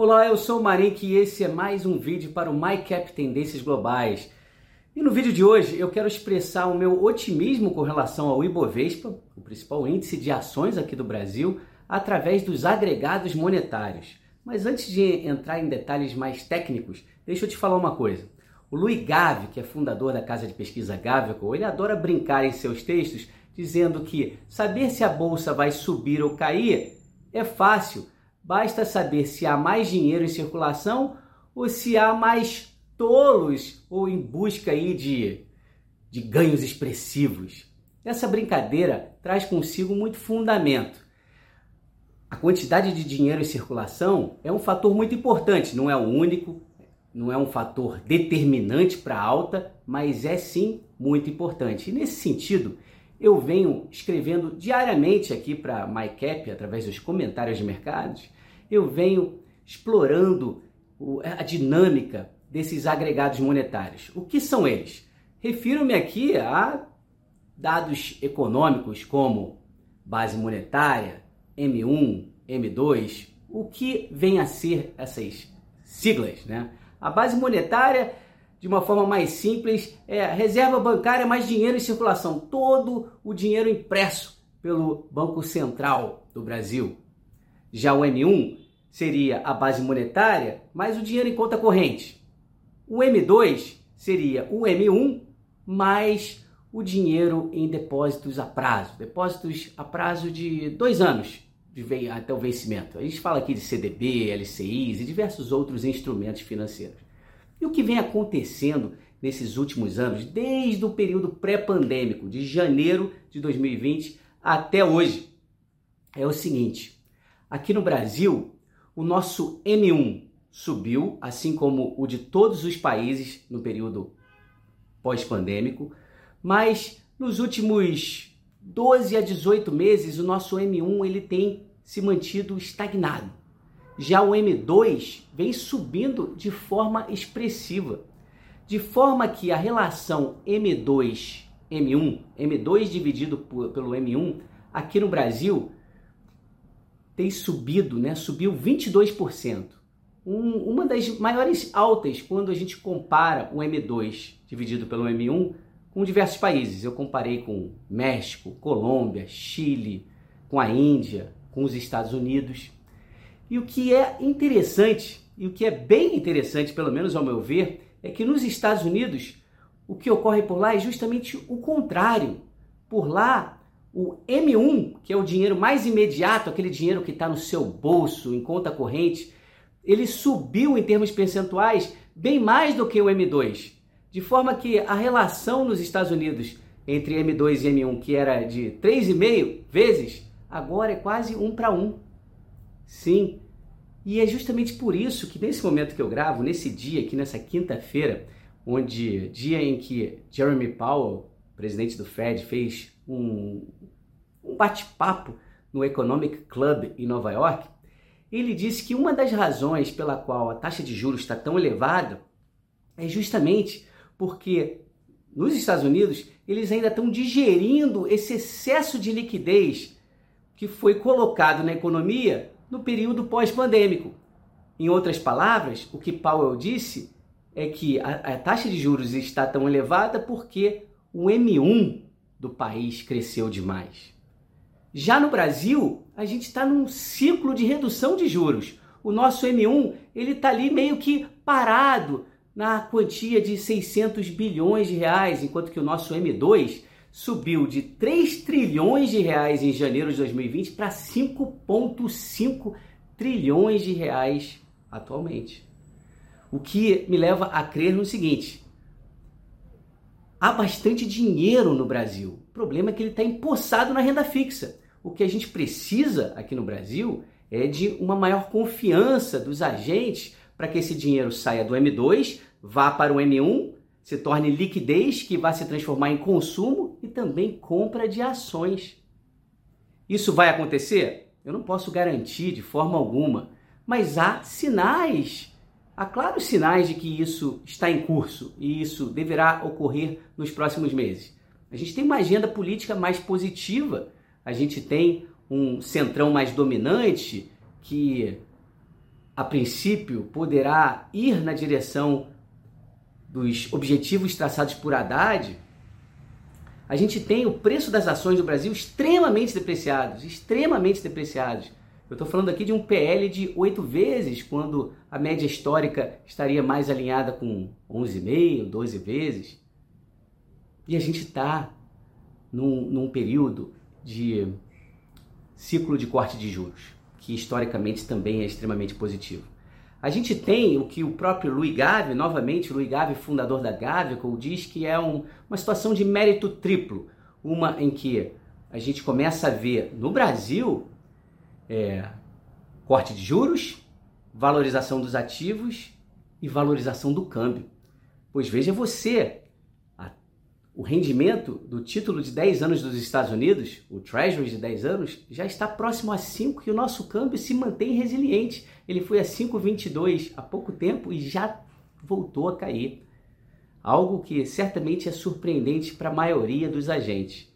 Olá, eu sou o Marink e esse é mais um vídeo para o MyCap Tendências Globais. E no vídeo de hoje eu quero expressar o meu otimismo com relação ao Ibovespa, o principal índice de ações aqui do Brasil, através dos agregados monetários. Mas antes de entrar em detalhes mais técnicos, deixa eu te falar uma coisa. O Louis Gave, que é fundador da casa de pesquisa Gavico, ele adora brincar em seus textos dizendo que saber se a bolsa vai subir ou cair é fácil, basta saber se há mais dinheiro em circulação ou se há mais tolos ou em busca aí de, de ganhos expressivos. Essa brincadeira traz consigo muito fundamento. A quantidade de dinheiro em circulação é um fator muito importante, não é o único, não é um fator determinante para a alta, mas é sim muito importante. E nesse sentido, eu venho escrevendo diariamente aqui para MyCap, através dos comentários de mercados, eu venho explorando a dinâmica desses agregados monetários. O que são eles? Refiro-me aqui a dados econômicos como base monetária, M1, M2, o que vem a ser essas siglas, né? A base monetária, de uma forma mais simples, é reserva bancária mais dinheiro em circulação, todo o dinheiro impresso pelo Banco Central do Brasil. Já o M1 seria a base monetária mais o dinheiro em conta corrente. O M2 seria o M1 mais o dinheiro em depósitos a prazo, depósitos a prazo de dois anos de até o vencimento. A gente fala aqui de CDB, LCIs e diversos outros instrumentos financeiros. E o que vem acontecendo nesses últimos anos, desde o período pré-pandêmico, de janeiro de 2020 até hoje, é o seguinte: aqui no Brasil, o nosso M1 subiu, assim como o de todos os países no período pós-pandêmico, mas nos últimos 12 a 18 meses o nosso M1 ele tem se mantido estagnado. Já o M2 vem subindo de forma expressiva, de forma que a relação M2 M1, M2 dividido por, pelo M1 aqui no Brasil tem subido, né? Subiu 22% um, uma das maiores altas quando a gente compara o M2 dividido pelo M1 com diversos países. Eu comparei com México, Colômbia, Chile, com a Índia, com os Estados Unidos. E o que é interessante, e o que é bem interessante, pelo menos ao meu ver, é que nos Estados Unidos o que ocorre por lá é justamente o contrário. Por lá, o M1, que é o dinheiro mais imediato, aquele dinheiro que está no seu bolso, em conta corrente, ele subiu em termos percentuais bem mais do que o M2. De forma que a relação nos Estados Unidos entre M2 e M1, que era de 3,5 vezes, agora é quase 1 para 1. Sim. E é justamente por isso que nesse momento que eu gravo, nesse dia aqui, nessa quinta-feira, onde dia em que Jeremy Powell, presidente do Fed, fez um, um bate-papo no Economic Club em Nova York, ele disse que uma das razões pela qual a taxa de juros está tão elevada é justamente porque nos Estados Unidos eles ainda estão digerindo esse excesso de liquidez que foi colocado na economia no período pós-pandêmico. Em outras palavras, o que Powell disse é que a, a taxa de juros está tão elevada porque o M1 do país cresceu demais. Já no Brasil, a gente está num ciclo de redução de juros. O nosso M1 ele está ali meio que parado na quantia de 600 bilhões de reais, enquanto que o nosso M2 subiu de 3 trilhões de reais em janeiro de 2020 para 5,5 trilhões de reais atualmente. O que me leva a crer no seguinte: há bastante dinheiro no Brasil. O problema é que ele está empossado na renda fixa. O que a gente precisa aqui no Brasil é de uma maior confiança dos agentes para que esse dinheiro saia do M2, vá para o M1, se torne liquidez que vai se transformar em consumo e também compra de ações. Isso vai acontecer? Eu não posso garantir de forma alguma, mas há sinais Há claros sinais de que isso está em curso e isso deverá ocorrer nos próximos meses. A gente tem uma agenda política mais positiva, a gente tem um centrão mais dominante que a princípio, poderá ir na direção dos objetivos traçados por Haddad, a gente tem o preço das ações do Brasil extremamente depreciados, extremamente depreciados. Eu estou falando aqui de um PL de oito vezes, quando a média histórica estaria mais alinhada com 11,5, 12 vezes. E a gente está num, num período de ciclo de corte de juros, que historicamente também é extremamente positivo. A gente tem o que o próprio Louis Gave, novamente, Louis Gave, fundador da Gavico, diz que é um, uma situação de mérito triplo. Uma em que a gente começa a ver no Brasil é, corte de juros, valorização dos ativos e valorização do câmbio. Pois veja você, o rendimento do título de 10 anos dos Estados Unidos, o Treasury de 10 anos, já está próximo a 5 e o nosso câmbio se mantém resiliente. Ele foi a 5,22 há pouco tempo e já voltou a cair. Algo que certamente é surpreendente para a maioria dos agentes.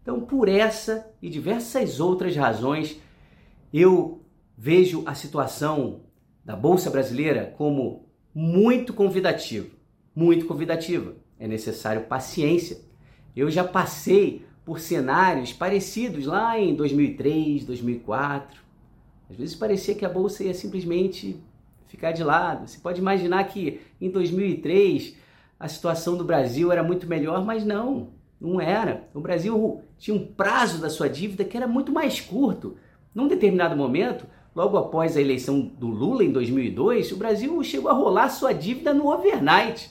Então, por essa e diversas outras razões, eu vejo a situação da Bolsa Brasileira como muito convidativa. Muito convidativa é necessário paciência. Eu já passei por cenários parecidos lá em 2003, 2004. Às vezes parecia que a bolsa ia simplesmente ficar de lado. Você pode imaginar que em 2003 a situação do Brasil era muito melhor, mas não, não era. O Brasil tinha um prazo da sua dívida que era muito mais curto. Num determinado momento, logo após a eleição do Lula em 2002, o Brasil chegou a rolar sua dívida no overnight.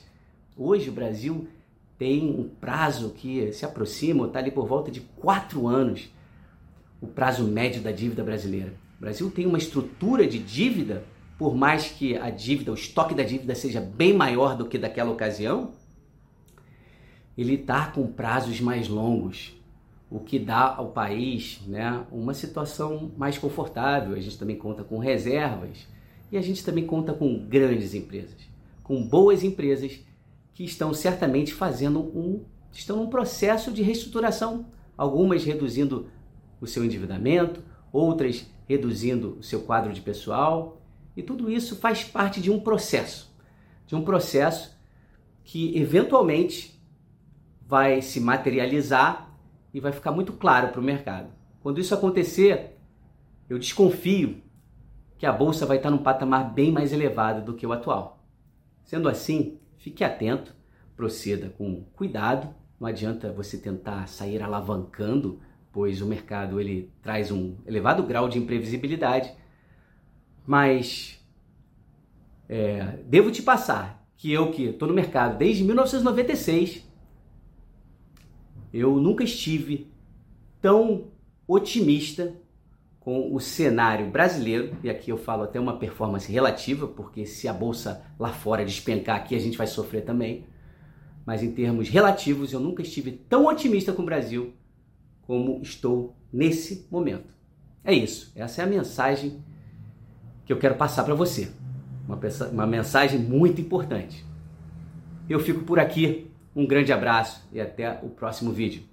Hoje o Brasil tem um prazo que se aproxima, está ali por volta de quatro anos, o prazo médio da dívida brasileira. O Brasil tem uma estrutura de dívida, por mais que a dívida, o estoque da dívida seja bem maior do que daquela ocasião, ele está com prazos mais longos, o que dá ao país né, uma situação mais confortável. A gente também conta com reservas e a gente também conta com grandes empresas, com boas empresas que estão certamente fazendo um estão num processo de reestruturação, algumas reduzindo o seu endividamento, outras reduzindo o seu quadro de pessoal, e tudo isso faz parte de um processo, de um processo que eventualmente vai se materializar e vai ficar muito claro para o mercado. Quando isso acontecer, eu desconfio que a bolsa vai estar num patamar bem mais elevado do que o atual. Sendo assim, Fique atento, proceda com cuidado. Não adianta você tentar sair alavancando, pois o mercado ele traz um elevado grau de imprevisibilidade. Mas é, devo te passar que eu que estou no mercado desde 1996, eu nunca estive tão otimista com o cenário brasileiro, e aqui eu falo até uma performance relativa, porque se a bolsa lá fora despencar aqui, a gente vai sofrer também. Mas em termos relativos, eu nunca estive tão otimista com o Brasil como estou nesse momento. É isso, essa é a mensagem que eu quero passar para você. Uma, uma mensagem muito importante. Eu fico por aqui, um grande abraço e até o próximo vídeo.